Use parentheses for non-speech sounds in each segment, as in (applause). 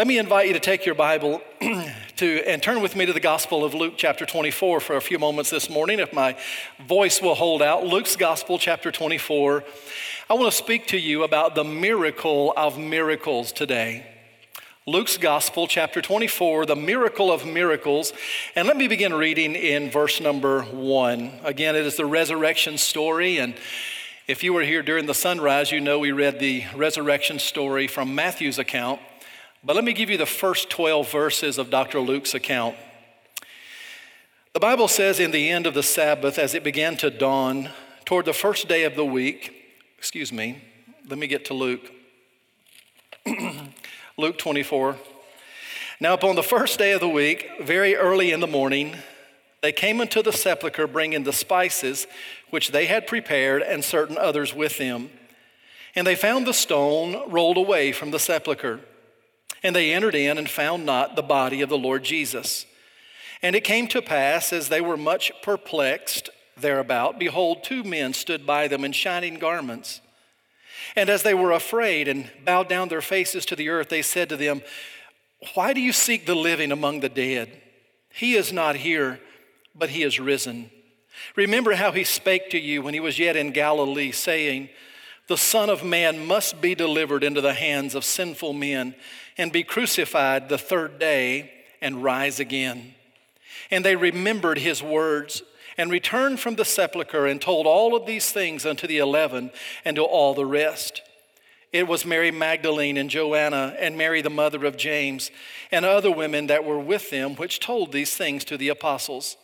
Let me invite you to take your Bible (clears throat) to and turn with me to the Gospel of Luke chapter 24 for a few moments this morning if my voice will hold out. Luke's Gospel chapter 24. I want to speak to you about the miracle of miracles today. Luke's Gospel chapter 24, the miracle of miracles. And let me begin reading in verse number 1. Again, it is the resurrection story and if you were here during the sunrise, you know we read the resurrection story from Matthew's account. But let me give you the first 12 verses of Dr. Luke's account. The Bible says, in the end of the Sabbath, as it began to dawn, toward the first day of the week, excuse me, let me get to Luke. (clears throat) Luke 24. Now, upon the first day of the week, very early in the morning, they came into the sepulchre bringing the spices which they had prepared and certain others with them. And they found the stone rolled away from the sepulchre. And they entered in and found not the body of the Lord Jesus. And it came to pass, as they were much perplexed thereabout, behold, two men stood by them in shining garments. And as they were afraid and bowed down their faces to the earth, they said to them, Why do you seek the living among the dead? He is not here, but he is risen. Remember how he spake to you when he was yet in Galilee, saying, The Son of Man must be delivered into the hands of sinful men and be crucified the third day and rise again. And they remembered his words and returned from the sepulchre and told all of these things unto the eleven and to all the rest. It was Mary Magdalene and Joanna and Mary, the mother of James, and other women that were with them, which told these things to the apostles.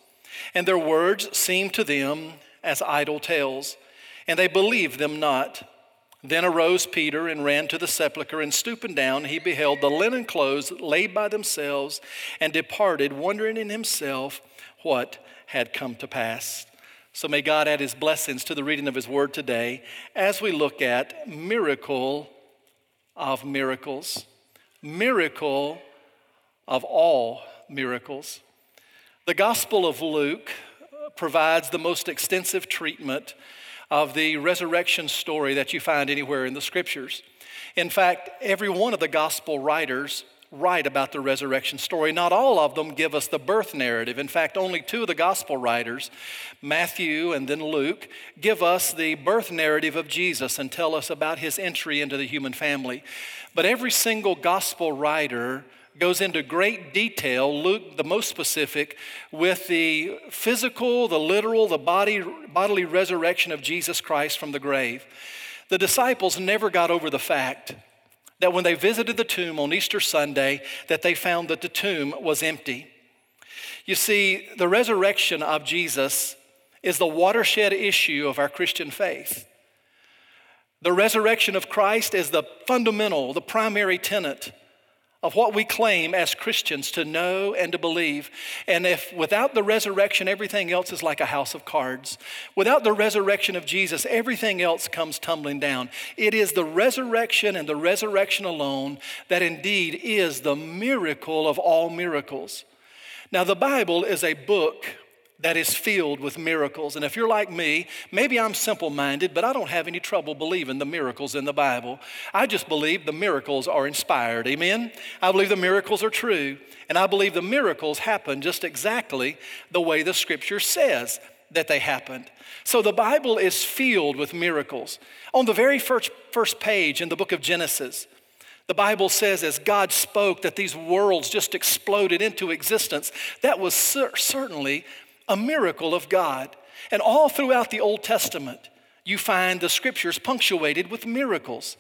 And their words seemed to them as idle tales, and they believed them not. Then arose Peter and ran to the sepulchre, and stooping down, he beheld the linen clothes laid by themselves, and departed, wondering in himself what had come to pass. So may God add his blessings to the reading of his word today as we look at miracle of miracles. Miracle of all miracles. The Gospel of Luke provides the most extensive treatment of the resurrection story that you find anywhere in the scriptures. In fact, every one of the gospel writers write about the resurrection story. Not all of them give us the birth narrative. In fact, only two of the gospel writers, Matthew and then Luke, give us the birth narrative of Jesus and tell us about his entry into the human family. But every single gospel writer goes into great detail, Luke the most specific, with the physical, the literal, the body, bodily resurrection of Jesus Christ from the grave. The disciples never got over the fact that when they visited the tomb on Easter Sunday, that they found that the tomb was empty. You see, the resurrection of Jesus is the watershed issue of our Christian faith. The resurrection of Christ is the fundamental, the primary tenet of what we claim as Christians to know and to believe. And if without the resurrection, everything else is like a house of cards. Without the resurrection of Jesus, everything else comes tumbling down. It is the resurrection and the resurrection alone that indeed is the miracle of all miracles. Now, the Bible is a book that is filled with miracles. And if you're like me, maybe I'm simple minded, but I don't have any trouble believing the miracles in the Bible. I just believe the miracles are inspired. Amen? I believe the miracles are true. And I believe the miracles happen just exactly the way the scripture says that they happened. So the Bible is filled with miracles. On the very first, first page in the book of Genesis, the Bible says, as God spoke, that these worlds just exploded into existence. That was cer- certainly a miracle of God. And all throughout the Old Testament, you find the scriptures punctuated with miracles.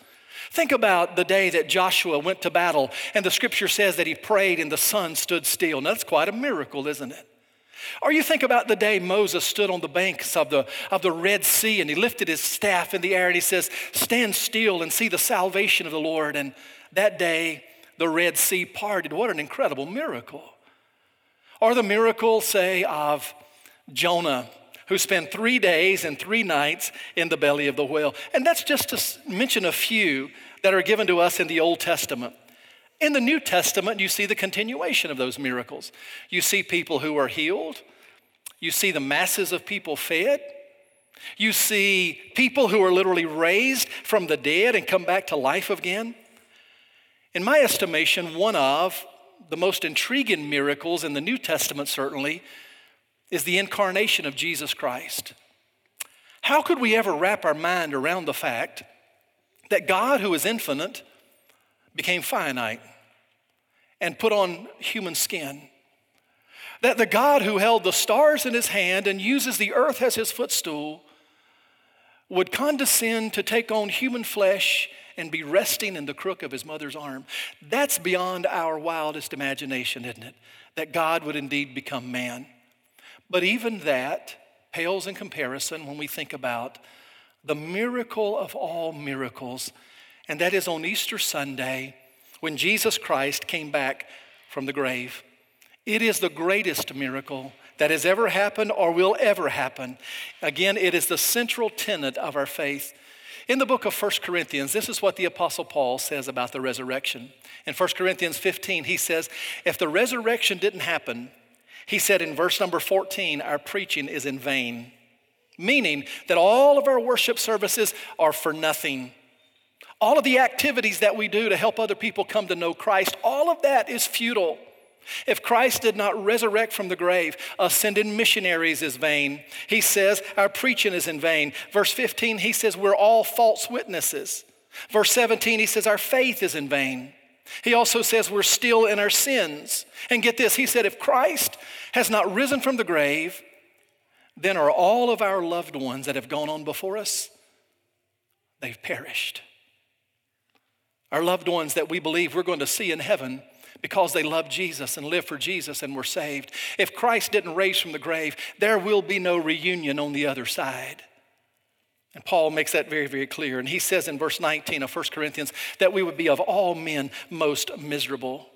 Think about the day that Joshua went to battle, and the scripture says that he prayed and the sun stood still. Now, that's quite a miracle, isn't it? Or you think about the day Moses stood on the banks of the, of the Red Sea and he lifted his staff in the air and he says, Stand still and see the salvation of the Lord. And that day, the Red Sea parted. What an incredible miracle. Or the miracle, say, of Jonah, who spent three days and three nights in the belly of the whale. And that's just to mention a few that are given to us in the Old Testament. In the New Testament, you see the continuation of those miracles. You see people who are healed, you see the masses of people fed. You see people who are literally raised from the dead and come back to life again. In my estimation, one of the most intriguing miracles in the New Testament, certainly, is the incarnation of Jesus Christ. How could we ever wrap our mind around the fact that God, who is infinite, became finite and put on human skin? That the God who held the stars in his hand and uses the earth as his footstool would condescend to take on human flesh and be resting in the crook of his mother's arm. That's beyond our wildest imagination, isn't it? That God would indeed become man. But even that pales in comparison when we think about the miracle of all miracles, and that is on Easter Sunday when Jesus Christ came back from the grave. It is the greatest miracle that has ever happened or will ever happen. Again, it is the central tenet of our faith. In the book of 1 Corinthians, this is what the Apostle Paul says about the resurrection. In 1 Corinthians 15, he says, If the resurrection didn't happen, he said in verse number 14, our preaching is in vain, meaning that all of our worship services are for nothing. All of the activities that we do to help other people come to know Christ, all of that is futile. If Christ did not resurrect from the grave, ascending missionaries is vain. He says our preaching is in vain. Verse 15, he says we're all false witnesses. Verse 17, he says our faith is in vain. He also says we're still in our sins. And get this, he said if Christ has not risen from the grave, then are all of our loved ones that have gone on before us, they've perished. Our loved ones that we believe we're going to see in heaven because they love Jesus and live for Jesus and were saved. If Christ didn't raise from the grave, there will be no reunion on the other side. And Paul makes that very, very clear. And he says in verse 19 of 1 Corinthians that we would be of all men most miserable.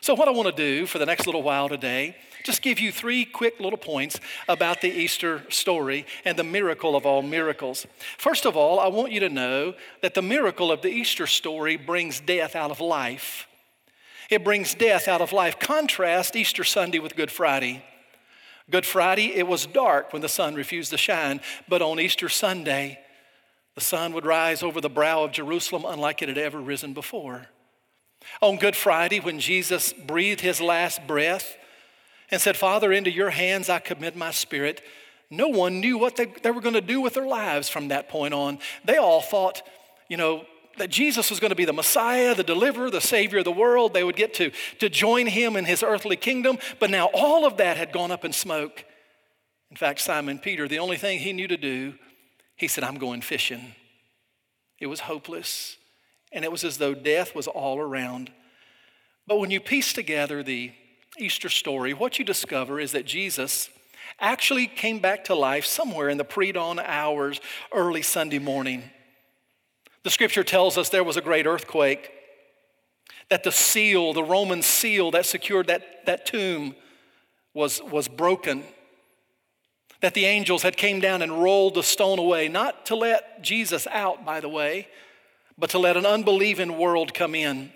So, what I want to do for the next little while today, just give you three quick little points about the Easter story and the miracle of all miracles. First of all, I want you to know that the miracle of the Easter story brings death out of life. It brings death out of life. Contrast Easter Sunday with Good Friday. Good Friday, it was dark when the sun refused to shine, but on Easter Sunday, the sun would rise over the brow of Jerusalem unlike it had ever risen before. On Good Friday, when Jesus breathed his last breath and said, Father, into your hands I commit my spirit, no one knew what they, they were going to do with their lives from that point on. They all thought, you know, that Jesus was going to be the Messiah, the deliverer, the Savior of the world. They would get to, to join him in his earthly kingdom. But now all of that had gone up in smoke. In fact, Simon Peter, the only thing he knew to do, he said, I'm going fishing. It was hopeless. And it was as though death was all around. But when you piece together the Easter story, what you discover is that Jesus actually came back to life somewhere in the pre dawn hours, early Sunday morning. The scripture tells us there was a great earthquake, that the seal, the Roman seal that secured that, that tomb, was, was broken. That the angels had came down and rolled the stone away, not to let Jesus out, by the way, but to let an unbelieving world come in.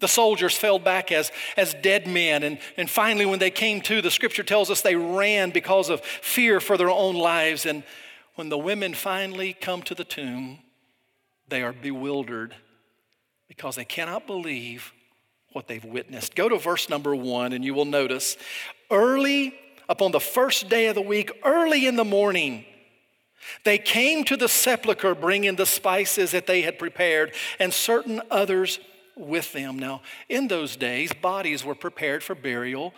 The soldiers fell back as, as dead men. And, and finally, when they came to, the scripture tells us they ran because of fear for their own lives. And when the women finally come to the tomb, they are bewildered because they cannot believe what they've witnessed. Go to verse number one, and you will notice early upon the first day of the week, early in the morning, they came to the sepulchre bringing the spices that they had prepared and certain others with them. Now, in those days, bodies were prepared for burial,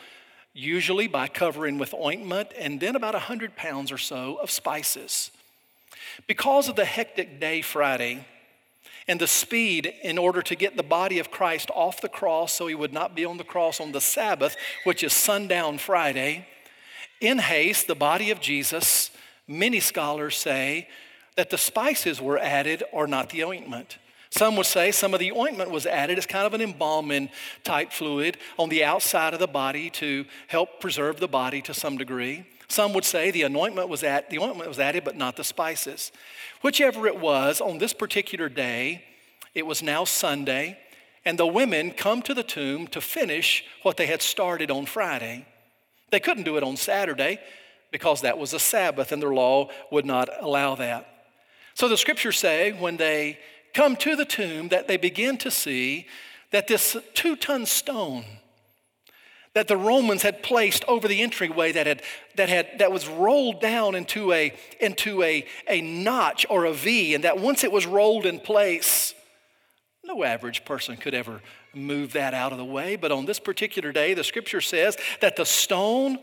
usually by covering with ointment and then about a 100 pounds or so of spices. Because of the hectic day Friday, and the speed in order to get the body of Christ off the cross so he would not be on the cross on the Sabbath, which is sundown Friday. In haste, the body of Jesus, many scholars say that the spices were added or not the ointment. Some would say some of the ointment was added as kind of an embalming type fluid on the outside of the body to help preserve the body to some degree. Some would say the anointment was at, the ointment was added, but not the spices. Whichever it was, on this particular day, it was now Sunday, and the women come to the tomb to finish what they had started on Friday. They couldn't do it on Saturday because that was a Sabbath and their law would not allow that. So the scriptures say when they come to the tomb that they begin to see that this two ton stone that the Romans had placed over the entryway that, had, that, had, that was rolled down into, a, into a, a notch or a V, and that once it was rolled in place, no average person could ever move that out of the way. But on this particular day, the scripture says that the stone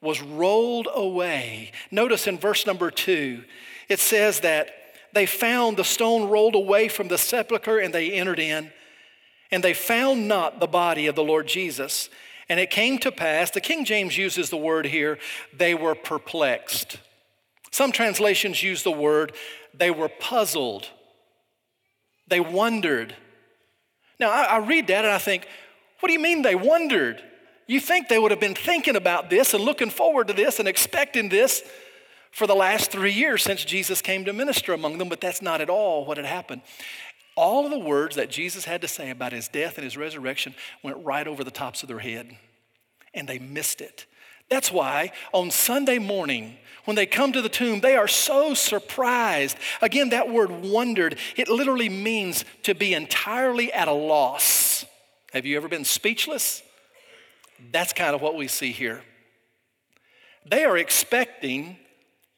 was rolled away. Notice in verse number two, it says that they found the stone rolled away from the sepulchre and they entered in, and they found not the body of the Lord Jesus. And it came to pass, the King James uses the word here, they were perplexed. Some translations use the word, they were puzzled. They wondered. Now, I, I read that and I think, what do you mean they wondered? You think they would have been thinking about this and looking forward to this and expecting this for the last three years since Jesus came to minister among them, but that's not at all what had happened. All of the words that Jesus had to say about his death and his resurrection went right over the tops of their head, and they missed it. That's why on Sunday morning, when they come to the tomb, they are so surprised. Again, that word wondered, it literally means to be entirely at a loss. Have you ever been speechless? That's kind of what we see here. They are expecting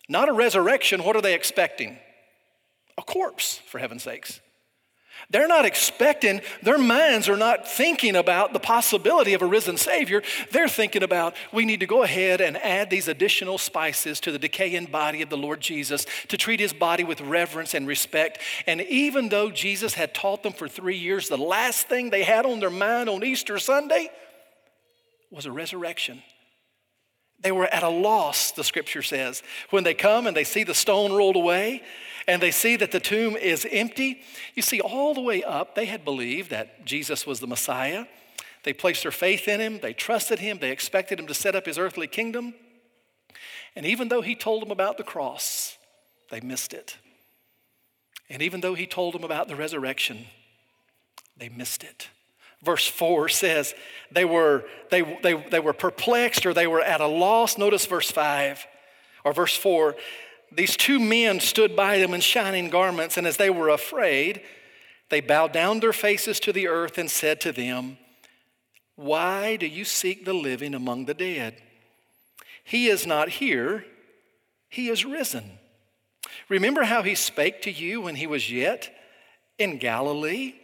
not a resurrection. What are they expecting? A corpse, for heaven's sakes. They're not expecting, their minds are not thinking about the possibility of a risen Savior. They're thinking about we need to go ahead and add these additional spices to the decaying body of the Lord Jesus to treat his body with reverence and respect. And even though Jesus had taught them for three years, the last thing they had on their mind on Easter Sunday was a resurrection. They were at a loss, the scripture says. When they come and they see the stone rolled away, and they see that the tomb is empty. You see, all the way up, they had believed that Jesus was the Messiah. They placed their faith in him, they trusted him, they expected him to set up his earthly kingdom. And even though he told them about the cross, they missed it. And even though he told them about the resurrection, they missed it. Verse 4 says they were, they, they, they were perplexed or they were at a loss. Notice verse 5 or verse 4 these two men stood by them in shining garments, and as they were afraid, they bowed down their faces to the earth and said to them, Why do you seek the living among the dead? He is not here, he is risen. Remember how he spake to you when he was yet in Galilee?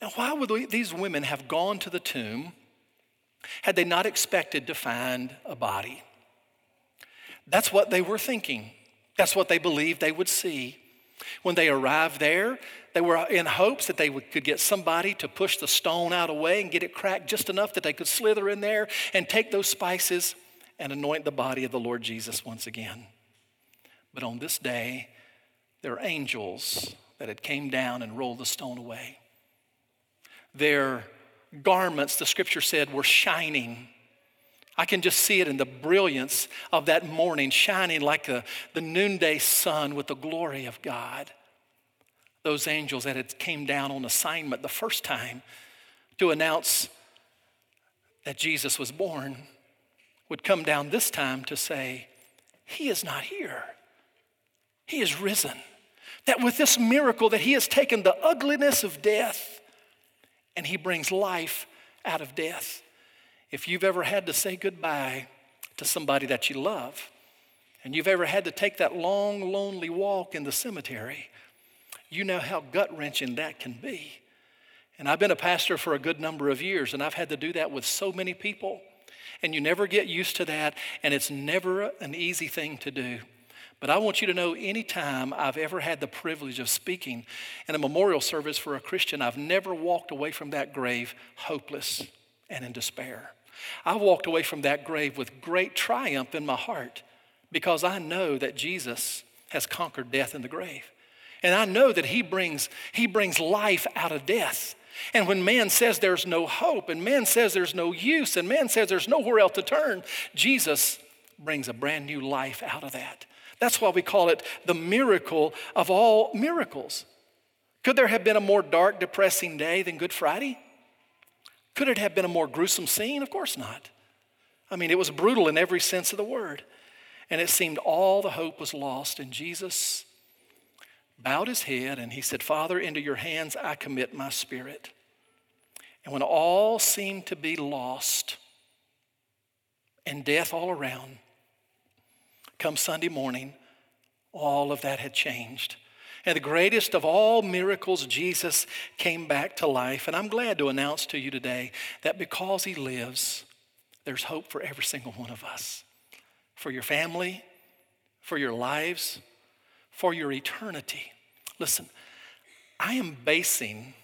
Now, why would these women have gone to the tomb had they not expected to find a body? That's what they were thinking. That's what they believed they would see. When they arrived there, they were in hopes that they would, could get somebody to push the stone out away and get it cracked just enough that they could slither in there and take those spices and anoint the body of the Lord Jesus once again. But on this day, there are angels that had came down and rolled the stone away. Their garments, the scripture said, were shining I can just see it in the brilliance of that morning, shining like the, the noonday sun with the glory of God. Those angels that had came down on assignment the first time to announce that Jesus was born would come down this time to say, He is not here. He is risen. That with this miracle that He has taken the ugliness of death and He brings life out of death. If you've ever had to say goodbye to somebody that you love, and you've ever had to take that long, lonely walk in the cemetery, you know how gut wrenching that can be. And I've been a pastor for a good number of years, and I've had to do that with so many people. And you never get used to that, and it's never an easy thing to do. But I want you to know anytime I've ever had the privilege of speaking in a memorial service for a Christian, I've never walked away from that grave hopeless and in despair. I walked away from that grave with great triumph in my heart because I know that Jesus has conquered death in the grave. And I know that he brings, he brings life out of death. And when man says there's no hope, and man says there's no use, and man says there's nowhere else to turn, Jesus brings a brand new life out of that. That's why we call it the miracle of all miracles. Could there have been a more dark, depressing day than Good Friday? Could it have been a more gruesome scene? Of course not. I mean, it was brutal in every sense of the word. And it seemed all the hope was lost. And Jesus bowed his head and he said, Father, into your hands I commit my spirit. And when all seemed to be lost and death all around, come Sunday morning, all of that had changed. And the greatest of all miracles, Jesus came back to life. And I'm glad to announce to you today that because he lives, there's hope for every single one of us for your family, for your lives, for your eternity. Listen, I am basing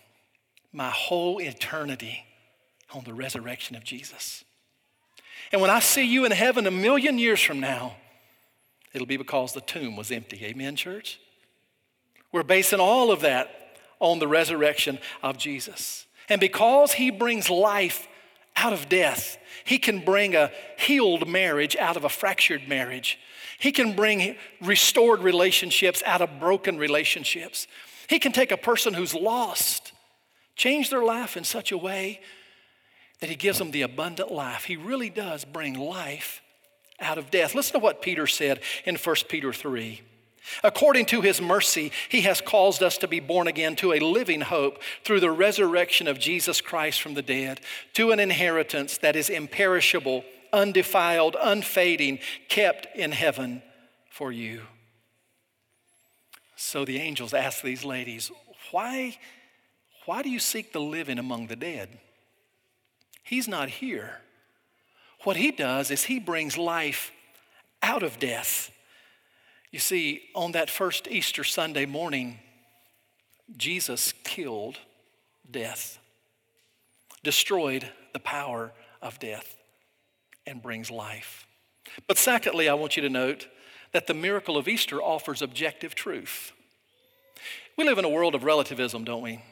my whole eternity on the resurrection of Jesus. And when I see you in heaven a million years from now, it'll be because the tomb was empty. Amen, church? We're basing all of that on the resurrection of Jesus. And because he brings life out of death, he can bring a healed marriage out of a fractured marriage. He can bring restored relationships out of broken relationships. He can take a person who's lost, change their life in such a way that he gives them the abundant life. He really does bring life out of death. Listen to what Peter said in 1 Peter 3. According to his mercy, he has caused us to be born again to a living hope through the resurrection of Jesus Christ from the dead, to an inheritance that is imperishable, undefiled, unfading, kept in heaven for you. So the angels asked these ladies, Why, why do you seek the living among the dead? He's not here. What he does is he brings life out of death. You see, on that first Easter Sunday morning, Jesus killed death, destroyed the power of death, and brings life. But secondly, I want you to note that the miracle of Easter offers objective truth. We live in a world of relativism, don't we?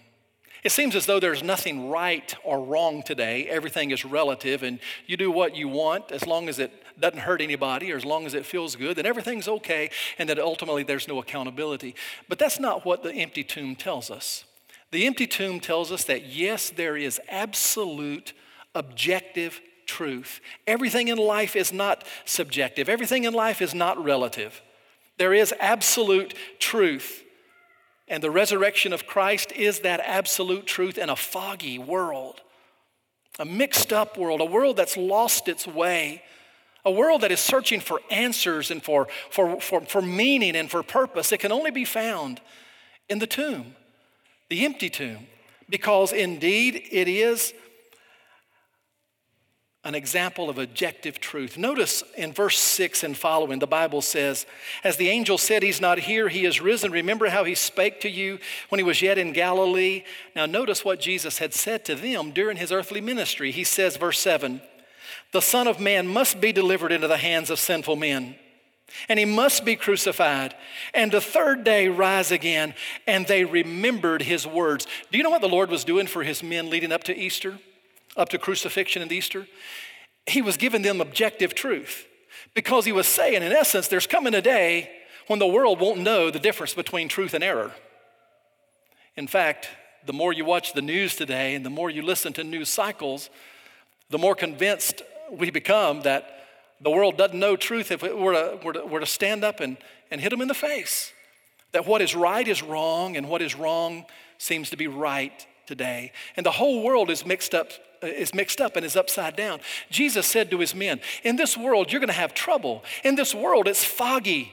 It seems as though there's nothing right or wrong today. Everything is relative, and you do what you want as long as it doesn't hurt anybody or as long as it feels good, then everything's okay, and that ultimately there's no accountability. But that's not what the empty tomb tells us. The empty tomb tells us that yes, there is absolute objective truth. Everything in life is not subjective, everything in life is not relative. There is absolute truth. And the resurrection of Christ is that absolute truth in a foggy world, a mixed up world, a world that's lost its way, a world that is searching for answers and for, for, for, for meaning and for purpose. It can only be found in the tomb, the empty tomb, because indeed it is an example of objective truth. Notice in verse 6 and following, the Bible says, As the angel said, He's not here, He is risen. Remember how He spake to you when He was yet in Galilee? Now, notice what Jesus had said to them during His earthly ministry. He says, verse 7, The Son of Man must be delivered into the hands of sinful men. And he must be crucified, and the third day rise again. And they remembered his words. Do you know what the Lord was doing for his men leading up to Easter? Up to crucifixion and Easter, he was giving them objective truth because he was saying, in essence, there's coming a day when the world won't know the difference between truth and error. In fact, the more you watch the news today and the more you listen to news cycles, the more convinced we become that the world doesn't know truth if it were to, were to, were to stand up and, and hit them in the face. That what is right is wrong and what is wrong seems to be right today. And the whole world is mixed up uh, is mixed up and is upside down. Jesus said to his men, In this world, you're going to have trouble. In this world, it's foggy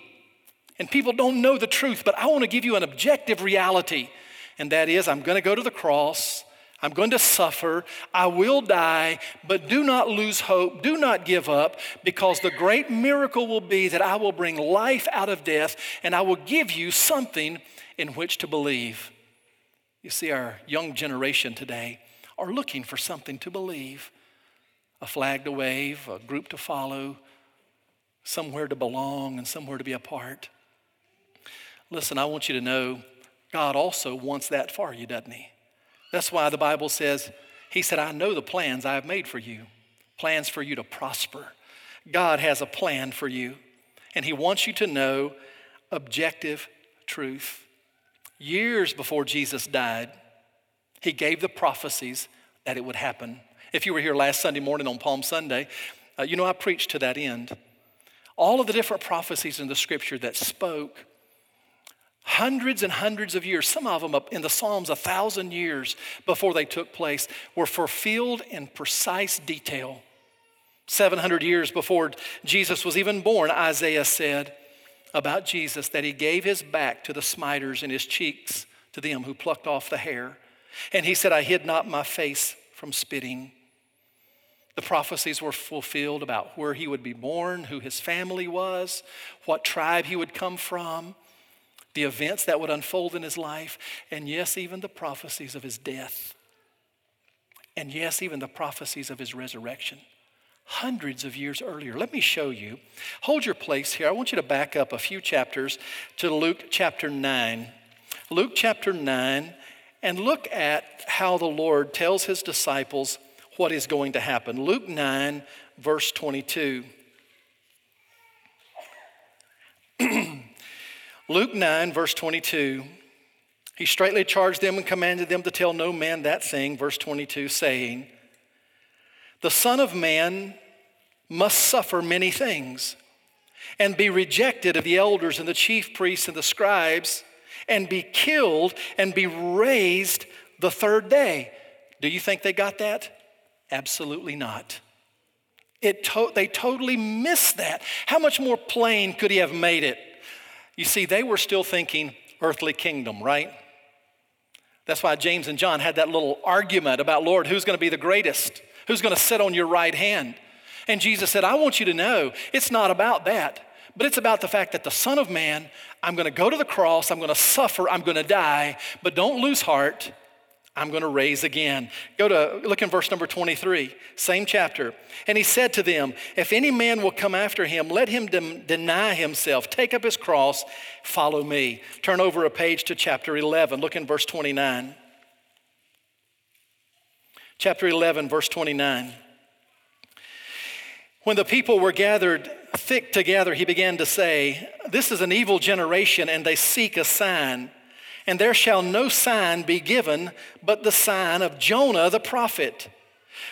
and people don't know the truth, but I want to give you an objective reality. And that is, I'm going to go to the cross. I'm going to suffer. I will die, but do not lose hope. Do not give up, because the great miracle will be that I will bring life out of death and I will give you something in which to believe. You see, our young generation today, are looking for something to believe a flag to wave, a group to follow, somewhere to belong, and somewhere to be a part. Listen, I want you to know God also wants that for you, doesn't He? That's why the Bible says, He said, I know the plans I have made for you, plans for you to prosper. God has a plan for you, and He wants you to know objective truth. Years before Jesus died, he gave the prophecies that it would happen. If you were here last Sunday morning on Palm Sunday, uh, you know I preached to that end. All of the different prophecies in the scripture that spoke hundreds and hundreds of years, some of them in the Psalms, a thousand years before they took place, were fulfilled in precise detail. 700 years before Jesus was even born, Isaiah said about Jesus that he gave his back to the smiters and his cheeks to them who plucked off the hair. And he said, I hid not my face from spitting. The prophecies were fulfilled about where he would be born, who his family was, what tribe he would come from, the events that would unfold in his life, and yes, even the prophecies of his death. And yes, even the prophecies of his resurrection hundreds of years earlier. Let me show you. Hold your place here. I want you to back up a few chapters to Luke chapter 9. Luke chapter 9, and look at how the Lord tells his disciples what is going to happen. Luke 9, verse 22. (clears throat) Luke 9, verse 22. He straightly charged them and commanded them to tell no man that thing, verse 22, saying, The Son of Man must suffer many things and be rejected of the elders and the chief priests and the scribes and be killed and be raised the third day. Do you think they got that? Absolutely not. It to- they totally missed that. How much more plain could he have made it? You see, they were still thinking earthly kingdom, right? That's why James and John had that little argument about, Lord, who's going to be the greatest? Who's going to sit on your right hand? And Jesus said, I want you to know it's not about that, but it's about the fact that the Son of Man, I'm going to go to the cross, I'm going to suffer, I'm going to die, but don't lose heart. I'm going to raise again. Go to look in verse number 23, same chapter. And he said to them, If any man will come after him, let him de- deny himself, take up his cross, follow me. Turn over a page to chapter 11. Look in verse 29. Chapter 11, verse 29. When the people were gathered thick together, he began to say, This is an evil generation, and they seek a sign. And there shall no sign be given but the sign of Jonah the prophet.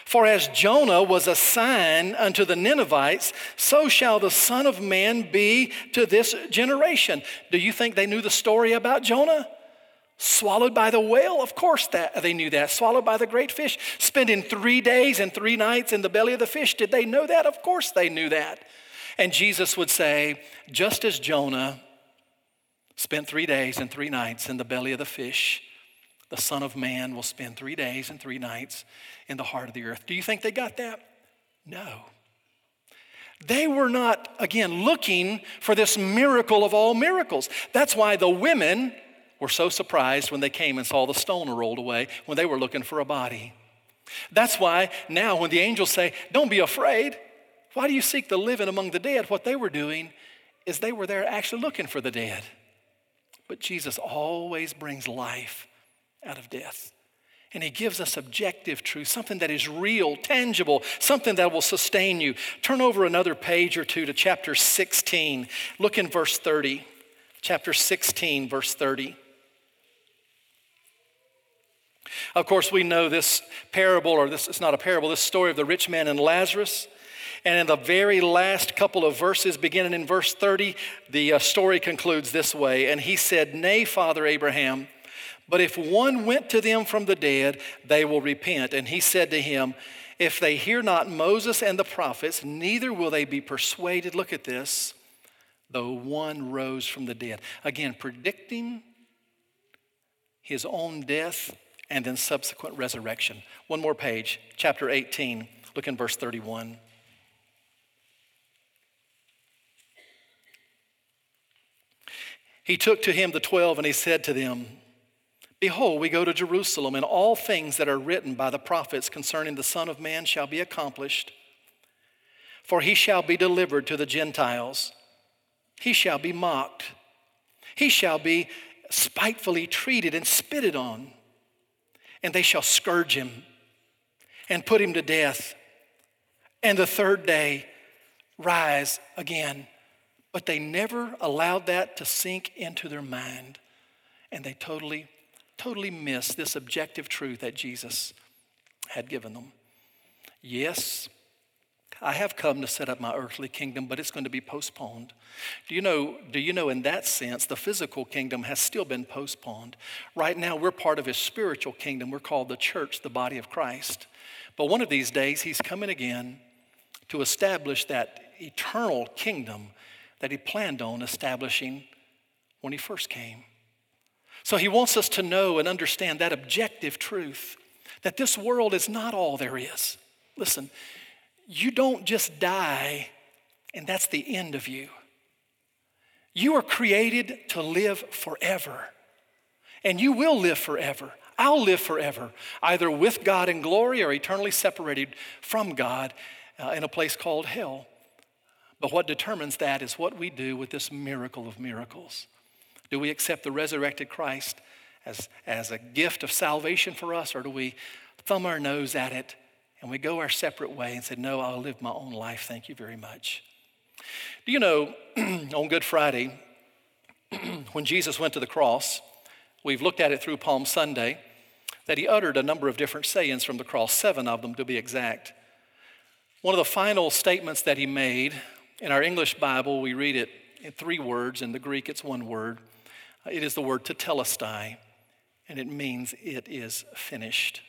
For as Jonah was a sign unto the Ninevites, so shall the Son of Man be to this generation. Do you think they knew the story about Jonah? Swallowed by the whale? Of course that they knew that. Swallowed by the great fish. Spending three days and three nights in the belly of the fish. Did they know that? Of course they knew that. And Jesus would say, just as Jonah spent three days and three nights in the belly of the fish, the Son of Man will spend three days and three nights in the heart of the earth. Do you think they got that? No. They were not, again, looking for this miracle of all miracles. That's why the women were so surprised when they came and saw the stone rolled away when they were looking for a body. That's why now, when the angels say, Don't be afraid, why do you seek the living among the dead? What they were doing is they were there actually looking for the dead. But Jesus always brings life out of death. And he gives us objective truth, something that is real, tangible, something that will sustain you. Turn over another page or two to chapter 16. Look in verse 30. Chapter 16, verse 30. Of course, we know this parable, or this is not a parable, this story of the rich man and Lazarus. And in the very last couple of verses, beginning in verse 30, the uh, story concludes this way And he said, Nay, Father Abraham, but if one went to them from the dead, they will repent. And he said to him, If they hear not Moses and the prophets, neither will they be persuaded. Look at this, though one rose from the dead. Again, predicting his own death and then subsequent resurrection. One more page, chapter 18, look in verse 31. He took to him the twelve and he said to them, Behold, we go to Jerusalem, and all things that are written by the prophets concerning the Son of Man shall be accomplished. For he shall be delivered to the Gentiles, he shall be mocked, he shall be spitefully treated and spitted on and they shall scourge him and put him to death. And the third day, rise again. But they never allowed that to sink into their mind. And they totally, totally missed this objective truth that Jesus had given them. Yes, I have come to set up my earthly kingdom, but it's going to be postponed. Do you know, do you know in that sense, the physical kingdom has still been postponed? Right now, we're part of his spiritual kingdom. We're called the church, the body of Christ. But one of these days, he's coming again to establish that eternal kingdom that he planned on establishing when he first came. So he wants us to know and understand that objective truth that this world is not all there is. Listen, you don't just die and that's the end of you. You are created to live forever, and you will live forever. I'll live forever, either with God in glory or eternally separated from God uh, in a place called hell. But what determines that is what we do with this miracle of miracles. Do we accept the resurrected Christ as, as a gift of salvation for us, or do we thumb our nose at it and we go our separate way and say, No, I'll live my own life. Thank you very much. Do you know (clears throat) on Good Friday, (clears throat) when Jesus went to the cross, we've looked at it through Palm Sunday, that he uttered a number of different sayings from the cross, seven of them to be exact. One of the final statements that he made, in our English Bible, we read it in three words. In the Greek, it's one word. It is the word tetelestai, and it means it is finished.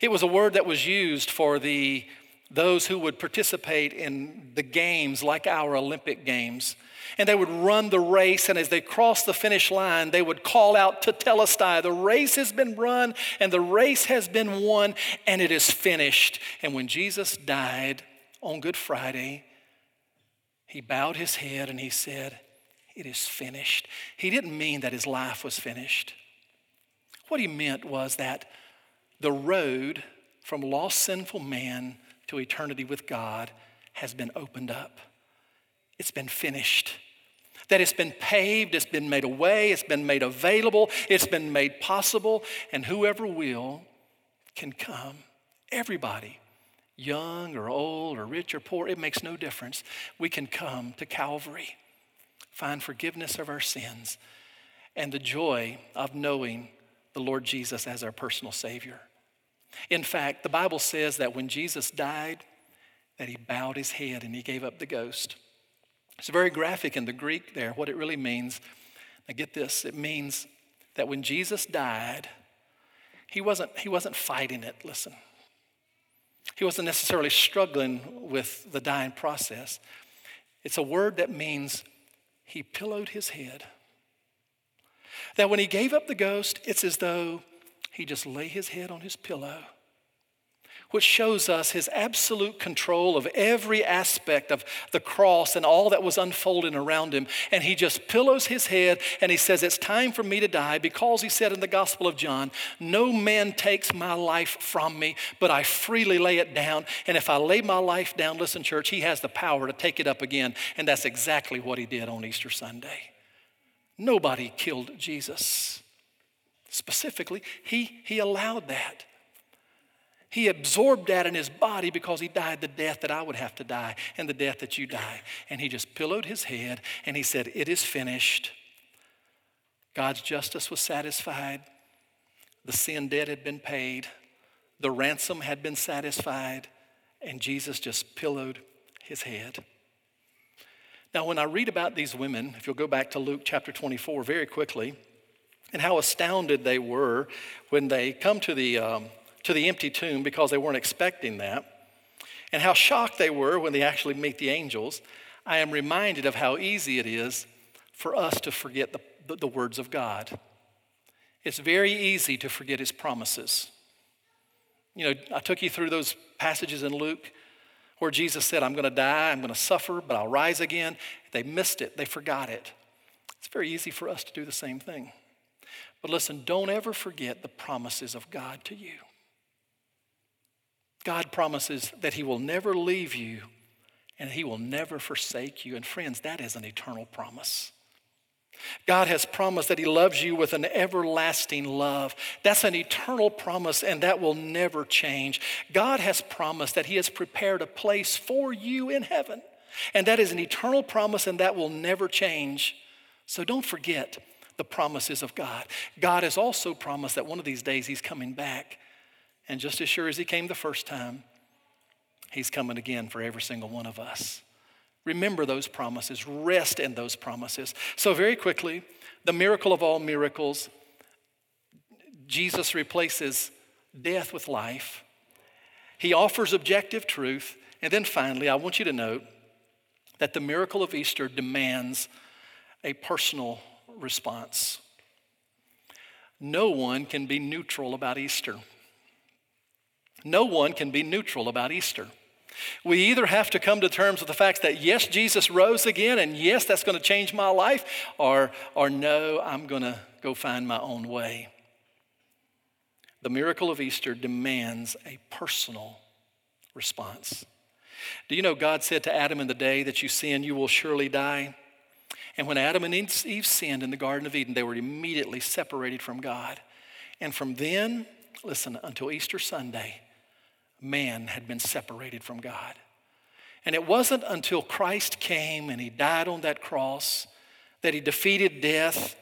It was a word that was used for the, those who would participate in the games like our Olympic Games. And they would run the race, and as they crossed the finish line, they would call out tetelestai, the race has been run, and the race has been won, and it is finished. And when Jesus died on Good Friday, he bowed his head and he said, It is finished. He didn't mean that his life was finished. What he meant was that the road from lost sinful man to eternity with God has been opened up. It's been finished. That it's been paved, it's been made away, it's been made available, it's been made possible, and whoever will can come. Everybody, young or old or rich or poor, it makes no difference. We can come to Calvary, find forgiveness of our sins, and the joy of knowing the Lord Jesus as our personal Savior. In fact, the Bible says that when Jesus died, that he bowed his head and he gave up the ghost. It's very graphic in the Greek there, what it really means. Now get this, it means that when Jesus died, he wasn't, he wasn't fighting it, listen. He wasn't necessarily struggling with the dying process. It's a word that means he pillowed his head. That when he gave up the ghost, it's as though he just lay his head on his pillow, which shows us his absolute control of every aspect of the cross and all that was unfolding around him. And he just pillows his head and he says, It's time for me to die because he said in the Gospel of John, No man takes my life from me, but I freely lay it down. And if I lay my life down, listen, church, he has the power to take it up again. And that's exactly what he did on Easter Sunday. Nobody killed Jesus. Specifically, he, he allowed that. He absorbed that in his body because he died the death that I would have to die and the death that you die. And he just pillowed his head and he said, It is finished. God's justice was satisfied. The sin debt had been paid. The ransom had been satisfied. And Jesus just pillowed his head. Now, when I read about these women, if you'll go back to Luke chapter 24 very quickly, and how astounded they were when they come to the, um, to the empty tomb because they weren't expecting that, and how shocked they were when they actually meet the angels, I am reminded of how easy it is for us to forget the, the, the words of God. It's very easy to forget his promises. You know, I took you through those passages in Luke where Jesus said, I'm going to die, I'm going to suffer, but I'll rise again. They missed it, they forgot it. It's very easy for us to do the same thing. But listen, don't ever forget the promises of God to you. God promises that He will never leave you and He will never forsake you. And friends, that is an eternal promise. God has promised that He loves you with an everlasting love. That's an eternal promise, and that will never change. God has promised that He has prepared a place for you in heaven, and that is an eternal promise, and that will never change. So don't forget the promises of God. God has also promised that one of these days He's coming back. And just as sure as He came the first time, He's coming again for every single one of us. Remember those promises, rest in those promises. So, very quickly, the miracle of all miracles Jesus replaces death with life. He offers objective truth. And then finally, I want you to note that the miracle of Easter demands a personal response. No one can be neutral about Easter. No one can be neutral about Easter. We either have to come to terms with the fact that yes, Jesus rose again, and yes, that's going to change my life, or, or no, I'm going to go find my own way. The miracle of Easter demands a personal response. Do you know God said to Adam in the day that you sin, you will surely die? And when Adam and Eve sinned in the Garden of Eden, they were immediately separated from God. And from then, listen, until Easter Sunday, man had been separated from God. And it wasn't until Christ came and he died on that cross, that he defeated death,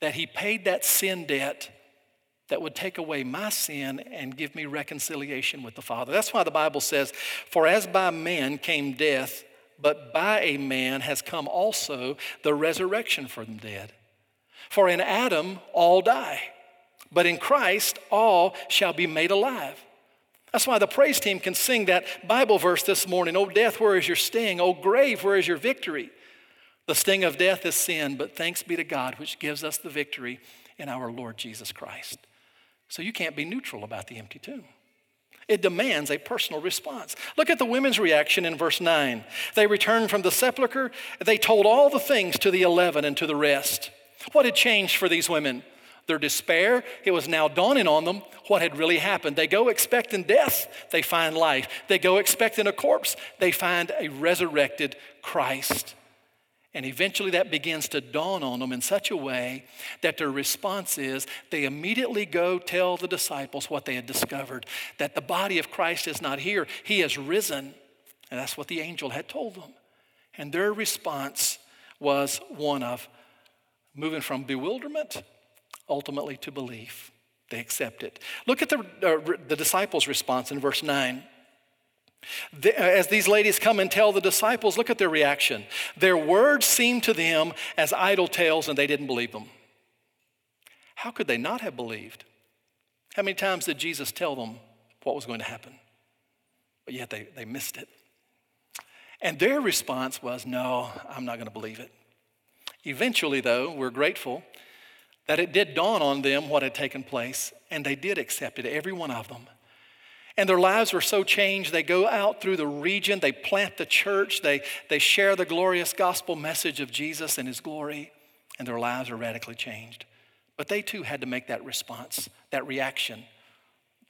that he paid that sin debt that would take away my sin and give me reconciliation with the Father. That's why the Bible says, For as by man came death, but by a man has come also the resurrection from the dead. For in Adam all die, but in Christ all shall be made alive. That's why the praise team can sing that Bible verse this morning Oh, death, where is your sting? Oh, grave, where is your victory? The sting of death is sin, but thanks be to God, which gives us the victory in our Lord Jesus Christ. So you can't be neutral about the empty tomb. It demands a personal response. Look at the women's reaction in verse 9. They returned from the sepulchre. They told all the things to the eleven and to the rest. What had changed for these women? Their despair, it was now dawning on them what had really happened. They go expecting death, they find life. They go expecting a corpse, they find a resurrected Christ. And eventually that begins to dawn on them in such a way that their response is they immediately go tell the disciples what they had discovered that the body of Christ is not here, he has risen. And that's what the angel had told them. And their response was one of moving from bewilderment ultimately to belief. They accept it. Look at the, uh, the disciples' response in verse 9. Uh, as these ladies come and tell the disciples, look at their reaction. Their words seemed to them as idle tales and they didn't believe them. How could they not have believed? How many times did Jesus tell them what was going to happen? But yet they, they missed it. And their response was, No, I'm not going to believe it. Eventually, though, we're grateful that it did dawn on them what had taken place, and they did accept it, every one of them. And their lives were so changed, they go out through the region, they plant the church, they, they share the glorious gospel message of Jesus and his glory, and their lives are radically changed. But they too had to make that response, that reaction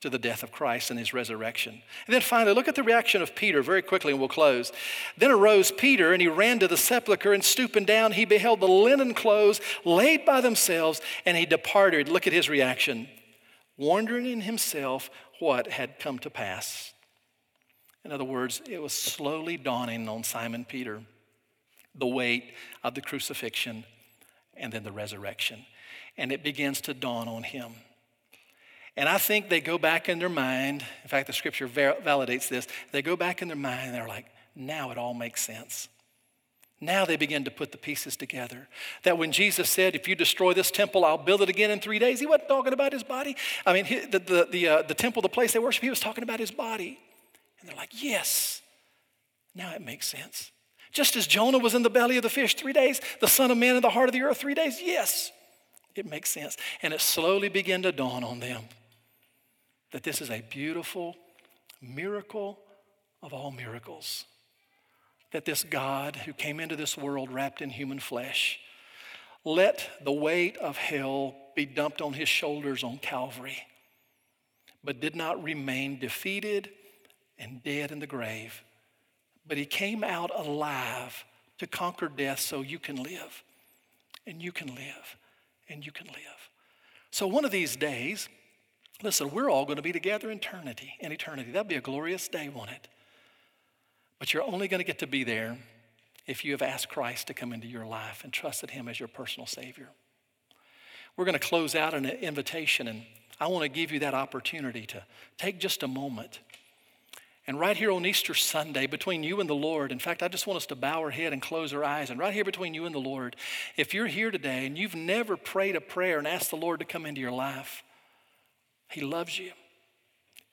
to the death of Christ and his resurrection. And then finally, look at the reaction of Peter very quickly, and we'll close. Then arose Peter, and he ran to the sepulchre, and stooping down, he beheld the linen clothes laid by themselves, and he departed. Look at his reaction, wondering in himself what had come to pass. In other words, it was slowly dawning on Simon Peter the weight of the crucifixion and then the resurrection. And it begins to dawn on him. And I think they go back in their mind. In fact, the scripture validates this. They go back in their mind and they're like, now it all makes sense. Now they begin to put the pieces together. That when Jesus said, If you destroy this temple, I'll build it again in three days, he wasn't talking about his body. I mean, the, the, the, uh, the temple, the place they worship, he was talking about his body. And they're like, Yes, now it makes sense. Just as Jonah was in the belly of the fish three days, the Son of Man in the heart of the earth three days, yes, it makes sense. And it slowly began to dawn on them that this is a beautiful miracle of all miracles that this God who came into this world wrapped in human flesh let the weight of hell be dumped on his shoulders on Calvary, but did not remain defeated and dead in the grave. But he came out alive to conquer death so you can live, and you can live, and you can live. So one of these days, listen, we're all going to be together in eternity. In eternity, that'd be a glorious day, won't it? But you're only going to get to be there if you have asked Christ to come into your life and trusted Him as your personal Savior. We're going to close out an invitation, and I want to give you that opportunity to take just a moment And right here on Easter Sunday, between you and the Lord, in fact, I just want us to bow our head and close our eyes. And right here between you and the Lord, if you're here today and you've never prayed a prayer and asked the Lord to come into your life, He loves you,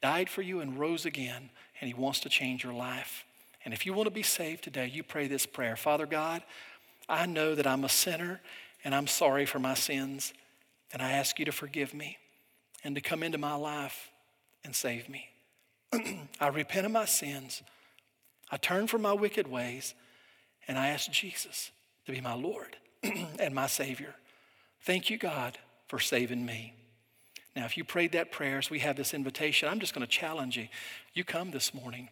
died for you, and rose again, and He wants to change your life. And if you want to be saved today, you pray this prayer Father God, I know that I'm a sinner and I'm sorry for my sins, and I ask you to forgive me and to come into my life and save me. (clears throat) I repent of my sins. I turn from my wicked ways, and I ask Jesus to be my Lord (clears throat) and my Savior. Thank you, God, for saving me. Now, if you prayed that prayer as we have this invitation, I'm just going to challenge you. You come this morning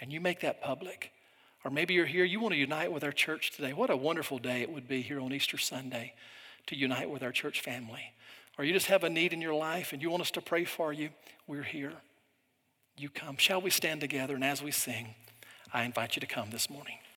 and you make that public. Or maybe you're here, you want to unite with our church today. What a wonderful day it would be here on Easter Sunday to unite with our church family. Or you just have a need in your life and you want us to pray for you, we're here you come. Shall we stand together? And as we sing, I invite you to come this morning.